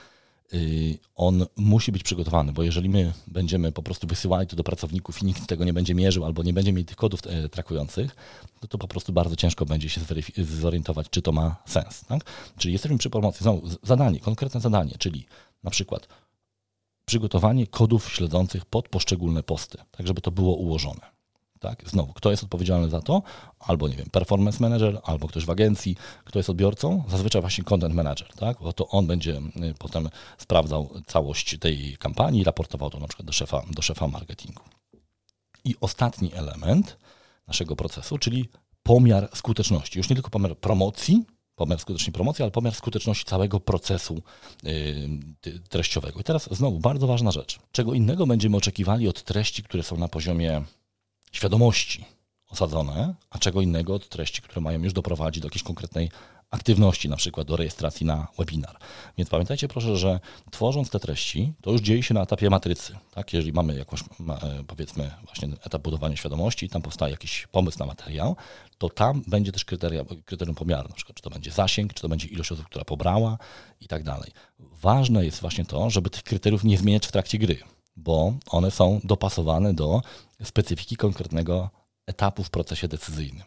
on musi być przygotowany, bo jeżeli my będziemy po prostu wysyłali to do pracowników i nikt tego nie będzie mierzył albo nie będzie mieli tych kodów e, trakujących, to, to po prostu bardzo ciężko będzie się zorientować, czy to ma sens. Tak? Czyli jesteśmy przy promocji, znowu zadanie, konkretne zadanie, czyli na przykład przygotowanie kodów śledzących pod poszczególne posty, tak żeby to było ułożone. Tak? Znowu, kto jest odpowiedzialny za to? Albo, nie wiem, performance manager, albo ktoś w agencji. Kto jest odbiorcą? Zazwyczaj właśnie content manager, tak? Bo to on będzie y, potem sprawdzał całość tej kampanii raportował to na przykład do szefa, do szefa marketingu. I ostatni element naszego procesu, czyli pomiar skuteczności. Już nie tylko pomiar promocji, pomiar skuteczności promocji, ale pomiar skuteczności całego procesu yy, treściowego. I teraz znowu bardzo ważna rzecz. Czego innego będziemy oczekiwali od treści, które są na poziomie świadomości osadzone, a czego innego od treści, które mają już doprowadzić do jakiejś konkretnej aktywności, na przykład do rejestracji na webinar. Więc pamiętajcie proszę, że tworząc te treści, to już dzieje się na etapie matrycy. Tak? Jeżeli mamy jakąś, e, powiedzmy, właśnie etap budowania świadomości, tam powstaje jakiś pomysł na materiał, to tam będzie też kryteria, kryterium pomiaru, na przykład, czy to będzie zasięg, czy to będzie ilość osób, która pobrała i tak dalej. Ważne jest właśnie to, żeby tych kryteriów nie zmieniać w trakcie gry, bo one są dopasowane do specyfiki konkretnego etapu w procesie decyzyjnym.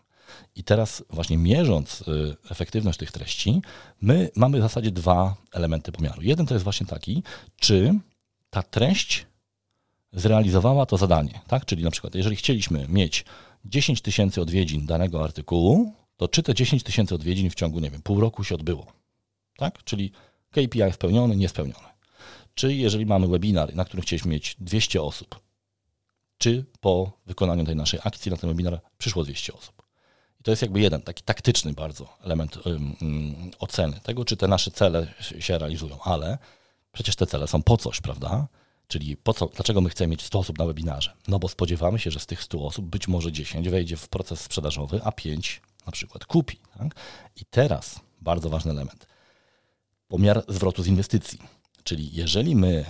I teraz właśnie mierząc y, efektywność tych treści, my mamy w zasadzie dwa elementy pomiaru. Jeden to jest właśnie taki, czy ta treść zrealizowała to zadanie, tak? Czyli na przykład, jeżeli chcieliśmy mieć 10 tysięcy odwiedzin danego artykułu, to czy te 10 tysięcy odwiedzin w ciągu, nie wiem, pół roku się odbyło, tak? Czyli KPI spełniony, niespełniony. Czy jeżeli mamy webinar, na którym chcieliśmy mieć 200 osób, czy po wykonaniu tej naszej akcji na ten webinar przyszło 200 osób. I to jest jakby jeden taki taktyczny bardzo element um, oceny tego, czy te nasze cele się realizują, ale przecież te cele są po coś, prawda? Czyli po co, dlaczego my chcemy mieć 100 osób na webinarze? No bo spodziewamy się, że z tych 100 osób być może 10 wejdzie w proces sprzedażowy, a 5 na przykład kupi. Tak? I teraz bardzo ważny element. Pomiar zwrotu z inwestycji. Czyli jeżeli my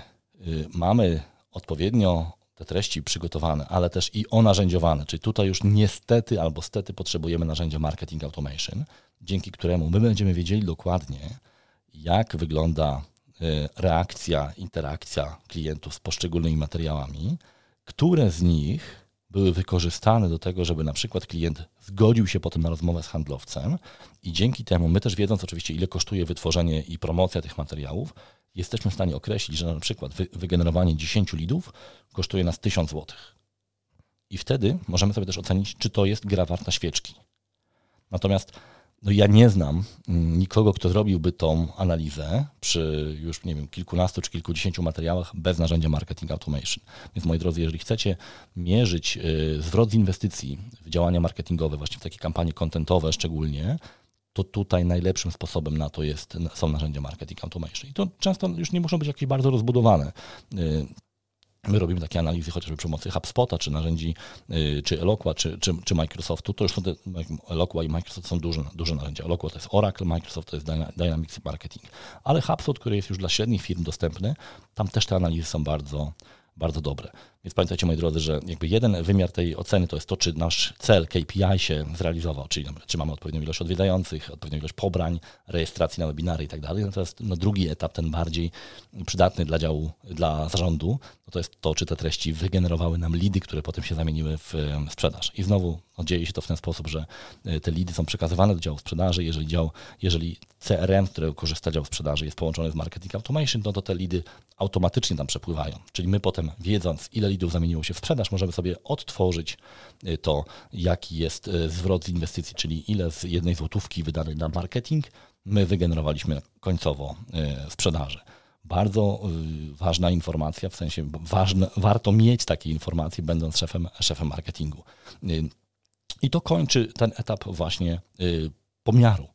y, mamy odpowiednio te treści przygotowane, ale też i onarzędziowane, czyli tutaj już niestety albo stety potrzebujemy narzędzia marketing automation, dzięki któremu my będziemy wiedzieli dokładnie, jak wygląda y, reakcja, interakcja klientów z poszczególnymi materiałami, które z nich były wykorzystane do tego, żeby na przykład klient zgodził się potem na rozmowę z handlowcem i dzięki temu, my też wiedząc oczywiście, ile kosztuje wytworzenie i promocja tych materiałów, jesteśmy w stanie określić, że na przykład wygenerowanie 10 lidów kosztuje nas 1000 zł. I wtedy możemy sobie też ocenić, czy to jest gra warta świeczki. Natomiast no ja nie znam mm, nikogo, kto zrobiłby tą analizę przy już, nie wiem, kilkunastu czy kilkudziesięciu materiałach bez narzędzia marketing automation. Więc moi drodzy, jeżeli chcecie mierzyć y, zwrot z inwestycji w działania marketingowe, właśnie w takie kampanie kontentowe szczególnie, to tutaj najlepszym sposobem na to jest, są narzędzia marketing automation. I to często już nie muszą być jakieś bardzo rozbudowane. My robimy takie analizy chociażby przy pomocy HubSpota, czy narzędzi, y, czy Eloqua, czy, czy, czy Microsoftu. To już są te, Eloqua i Microsoft są duże, duże narzędzia. Eloqua to jest Oracle, Microsoft to jest Dynamics Marketing. Ale HubSpot, który jest już dla średnich firm dostępny, tam też te analizy są bardzo, bardzo dobre. Więc pamiętajcie, moi drodzy, że jakby jeden wymiar tej oceny to jest to, czy nasz cel KPI się zrealizował, czyli czy mamy odpowiednią ilość odwiedzających, odpowiednią ilość pobrań, rejestracji na webinary i tak dalej. Natomiast no, drugi etap, ten bardziej przydatny dla działu, dla zarządu, no to jest to, czy te treści wygenerowały nam lidy, które potem się zamieniły w sprzedaż. I znowu no, dzieje się to w ten sposób, że e, te lidy są przekazywane do działu sprzedaży. Jeżeli, dział, jeżeli CRM, które korzysta dział sprzedaży, jest połączony z marketing automation, no to te lidy automatycznie tam przepływają. Czyli my potem, wiedząc, ile lidów zamieniło się w sprzedaż, możemy sobie odtworzyć y, to, jaki jest y, zwrot z inwestycji, czyli ile z jednej złotówki wydanej na marketing my wygenerowaliśmy końcowo y, sprzedaży. Bardzo ważna informacja, w sensie ważne, warto mieć takie informacje, będąc szefem, szefem marketingu. I to kończy ten etap właśnie pomiaru.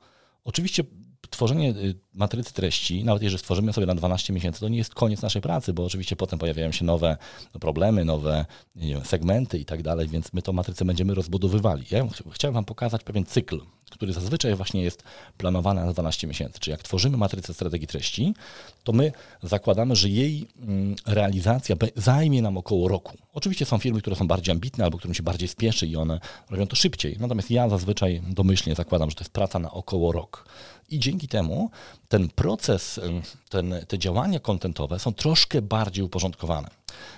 Oczywiście tworzenie y, matrycy treści, nawet jeżeli stworzymy sobie na 12 miesięcy, to nie jest koniec naszej pracy, bo oczywiście potem pojawiają się nowe problemy, nowe wiem, segmenty i tak dalej, więc my tą matrycę będziemy rozbudowywali. Ja chciałem Wam pokazać pewien cykl, który zazwyczaj właśnie jest planowany na 12 miesięcy. Czyli jak tworzymy matrycę strategii treści, to my zakładamy, że jej mm, realizacja zajmie nam około roku. Oczywiście są firmy, które są bardziej ambitne albo którym się bardziej spieszy i one robią to szybciej. Natomiast ja zazwyczaj domyślnie zakładam, że to jest praca na około rok. I dzięki temu ten proces, ten, te działania kontentowe są troszkę bardziej uporządkowane.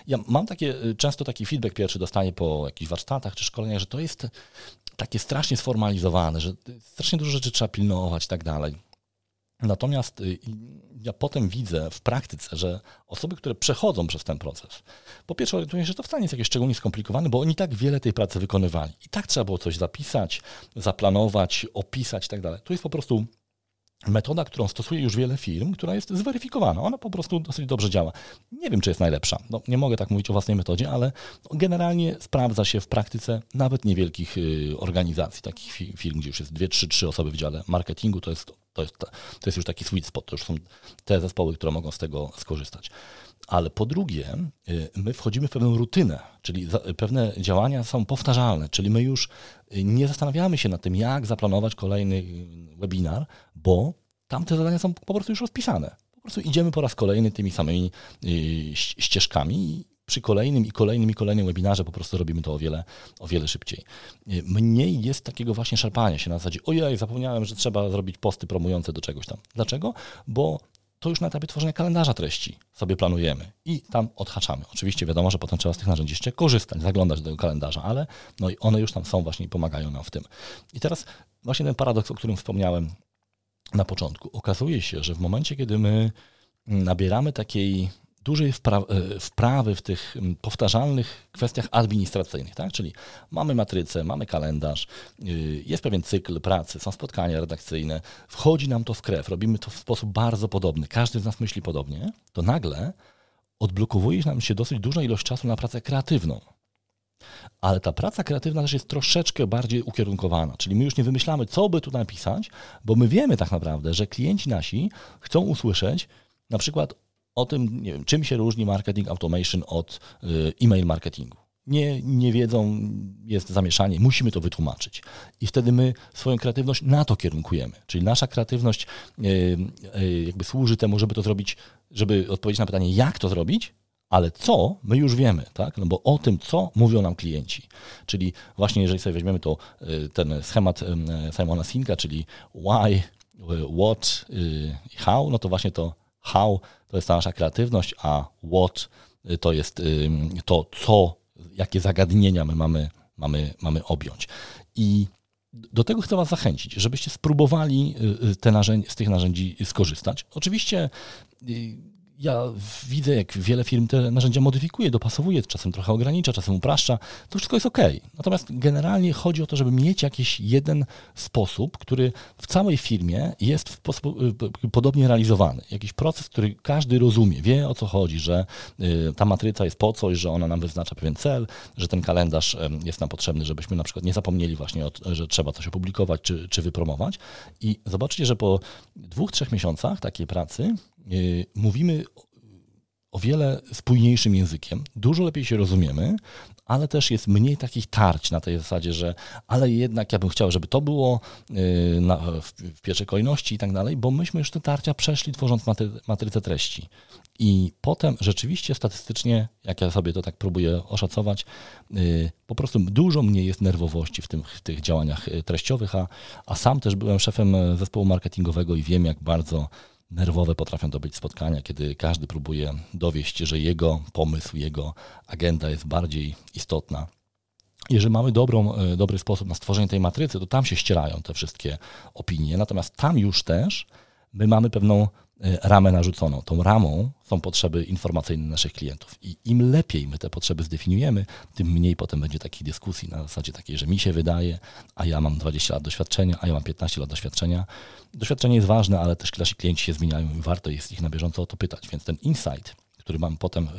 Ja mam takie, y, często taki feedback pierwszy dostaję po jakichś warsztatach czy szkoleniach, że to jest takie strasznie sformalizowane, że strasznie dużo rzeczy trzeba pilnować i tak dalej. Natomiast y, ja potem widzę w praktyce, że osoby, które przechodzą przez ten proces, po pierwsze orientują się, że to wcale nie jest jakieś szczególnie skomplikowane, bo oni tak wiele tej pracy wykonywali. I tak trzeba było coś zapisać, zaplanować, opisać i tak dalej. Tu jest po prostu metoda, którą stosuje już wiele firm, która jest zweryfikowana. Ona po prostu dosyć dobrze działa. Nie wiem, czy jest najlepsza. No, nie mogę tak mówić o własnej metodzie, ale generalnie sprawdza się w praktyce nawet niewielkich y, organizacji, takich firm, gdzie już jest dwie, trzy, trzy osoby w dziale marketingu, to jest, to jest, to jest już taki sweet spot, to już są te zespoły, które mogą z tego skorzystać. Ale po drugie, my wchodzimy w pewną rutynę, czyli pewne działania są powtarzalne, czyli my już nie zastanawiamy się nad tym, jak zaplanować kolejny webinar, bo tamte zadania są po prostu już rozpisane. Po prostu idziemy po raz kolejny tymi samymi ścieżkami przy kolejnym i kolejnym i kolejnym webinarze po prostu robimy to o wiele, o wiele szybciej. Mniej jest takiego właśnie szarpania się na zasadzie, ojej, zapomniałem, że trzeba zrobić posty promujące do czegoś tam. Dlaczego? Bo to już na etapie tworzenia kalendarza treści sobie planujemy i tam odhaczamy. Oczywiście wiadomo, że potem trzeba z tych narzędzi jeszcze korzystać, zaglądać do tego kalendarza, ale no i one już tam są właśnie i pomagają nam w tym. I teraz właśnie ten paradoks, o którym wspomniałem na początku. Okazuje się, że w momencie, kiedy my nabieramy takiej dużej e, wprawy w tych powtarzalnych kwestiach administracyjnych, tak? czyli mamy matrycę, mamy kalendarz, y, jest pewien cykl pracy, są spotkania redakcyjne, wchodzi nam to w krew, robimy to w sposób bardzo podobny, każdy z nas myśli podobnie, to nagle odblokowuje nam się dosyć duża ilość czasu na pracę kreatywną. Ale ta praca kreatywna też jest troszeczkę bardziej ukierunkowana, czyli my już nie wymyślamy, co by tu napisać, bo my wiemy tak naprawdę, że klienci nasi chcą usłyszeć na przykład o tym, nie wiem, czym się różni marketing automation od y, e-mail marketingu. Nie, nie wiedzą, jest zamieszanie, musimy to wytłumaczyć. I wtedy my swoją kreatywność na to kierunkujemy. Czyli nasza kreatywność y, y, jakby służy temu, żeby to zrobić, żeby odpowiedzieć na pytanie, jak to zrobić, ale co, my już wiemy, tak? No bo o tym, co mówią nam klienci. Czyli właśnie jeżeli sobie weźmiemy to, ten schemat Simona Sinka, czyli why, what, how, no to właśnie to how to jest ta nasza kreatywność, a what to jest to, co, jakie zagadnienia my mamy, mamy, mamy objąć. I do tego chcę Was zachęcić, żebyście spróbowali y, y, te narzędzi, z tych narzędzi skorzystać. Oczywiście y, ja widzę, jak wiele firm te narzędzia modyfikuje, dopasowuje, czasem trochę ogranicza, czasem upraszcza. To wszystko jest ok. Natomiast generalnie chodzi o to, żeby mieć jakiś jeden sposób, który w całej firmie jest w sposób y, podobnie realizowany. Jakiś proces, który każdy rozumie, wie o co chodzi, że y, ta matryca jest po coś, że ona nam wyznacza pewien cel, że ten kalendarz jest nam potrzebny, żebyśmy na przykład nie zapomnieli właśnie, że trzeba coś opublikować czy, czy wypromować. I zobaczcie, że po dwóch, trzech miesiącach takiej pracy Y, mówimy o wiele spójniejszym językiem, dużo lepiej się rozumiemy, ale też jest mniej takich tarć na tej zasadzie, że ale jednak ja bym chciał, żeby to było y, na, w, w, pierwszej kolejności i tak dalej, bo myśmy już te tarcia przeszli tworząc matry, matrycę treści. I potem rzeczywiście statystycznie, jak ja sobie to tak próbuję oszacować, y, po prostu dużo mniej jest nerwowości w, tym, w tych działaniach treściowych, a, a sam też byłem szefem zespołu marketingowego i wiem, jak bardzo nerwowe potrafią to być spotkania, kiedy każdy próbuje dowieść, że jego pomysł, jego agenda jest bardziej istotna. Jeżeli mamy dobrą, e, dobry sposób na stworzenie tej matrycy, to tam się ścierają te wszystkie opinie. Natomiast tam już też my mamy pewną ramę narzuconą. Tą ramą są potrzeby informacyjne naszych klientów. I im lepiej my te potrzeby zdefiniujemy, tym mniej potem będzie takich dyskusji na zasadzie takiej, że mi się wydaje, a ja mam 20 lat doświadczenia, a ja mam 15 lat doświadczenia. Doświadczenie jest ważne, ale też nasi klienci się zmieniają i warto jest ich na bieżąco o to pytać. Więc ten insight, który mam potem e,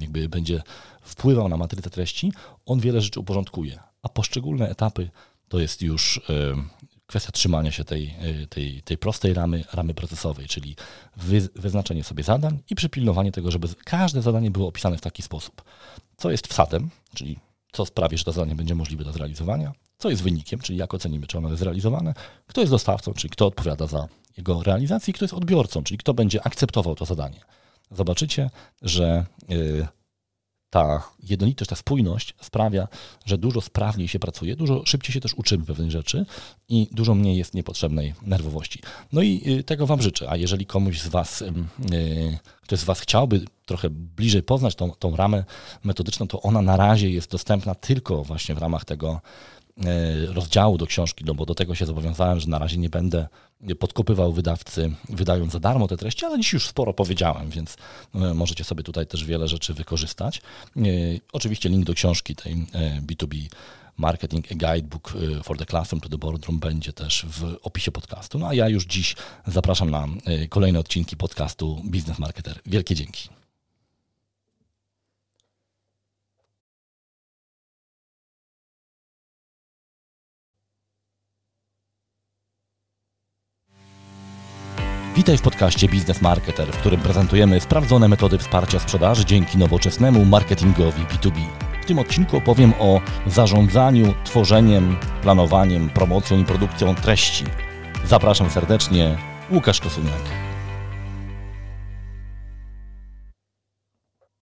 jakby będzie wpływał na matrycę treści, on wiele rzeczy uporządkuje. A poszczególne etapy to jest już kwestia trzymania się tej, y, tej, tej prostej ramy, ramy procesowej, czyli wy, wyznaczenie sobie zadań i przypilnowanie tego, żeby każde zadanie było opisane w taki sposób. Co jest wsadem, czyli co sprawi, że to zadanie będzie możliwe do zrealizowania, co jest wynikiem, czyli jak ocenimy, czy ono jest zrealizowane, kto jest dostawcą, czyli kto odpowiada za jego realizację, i kto jest odbiorcą, czyli kto będzie akceptował to zadanie. Zobaczycie, że y, ta jednolitość, ta spójność sprawia, że dużo sprawniej się pracuje, dużo szybciej się też uczymy pewnych rzeczy i dużo mniej jest niepotrzebnej nerwowości. No i y, tego Wam życzę. A jeżeli komuś z Was, y, ktoś z Was chciałby trochę bliżej poznać tą, tą ramę metodyczną, to ona na razie jest dostępna tylko właśnie w ramach tego rozdziału do książki, no bo do tego się zobowiązałem, że na razie nie będę podkopywał wydawcy, wydając za darmo te treści, ale dziś już sporo powiedziałem, więc e, możecie sobie tutaj też wiele rzeczy wykorzystać. E, oczywiście link do książki tej B2B Marketing a Guidebook for the Classroom to the Boardroom będzie też w opisie podcastu. No a ja już dziś zapraszam na kolejne odcinki podcastu Business Marketer. Wielkie dzięki. Witaj w podcaście Biznes Marketer, w którym prezentujemy sprawdzone metody wsparcia sprzedaży dzięki nowoczesnemu marketingowi B2B. W tym odcinku opowiem o zarządzaniu, tworzeniem, planowaniem, promocją i produkcją treści. Zapraszam serdecznie, Łukasz Kosuniak.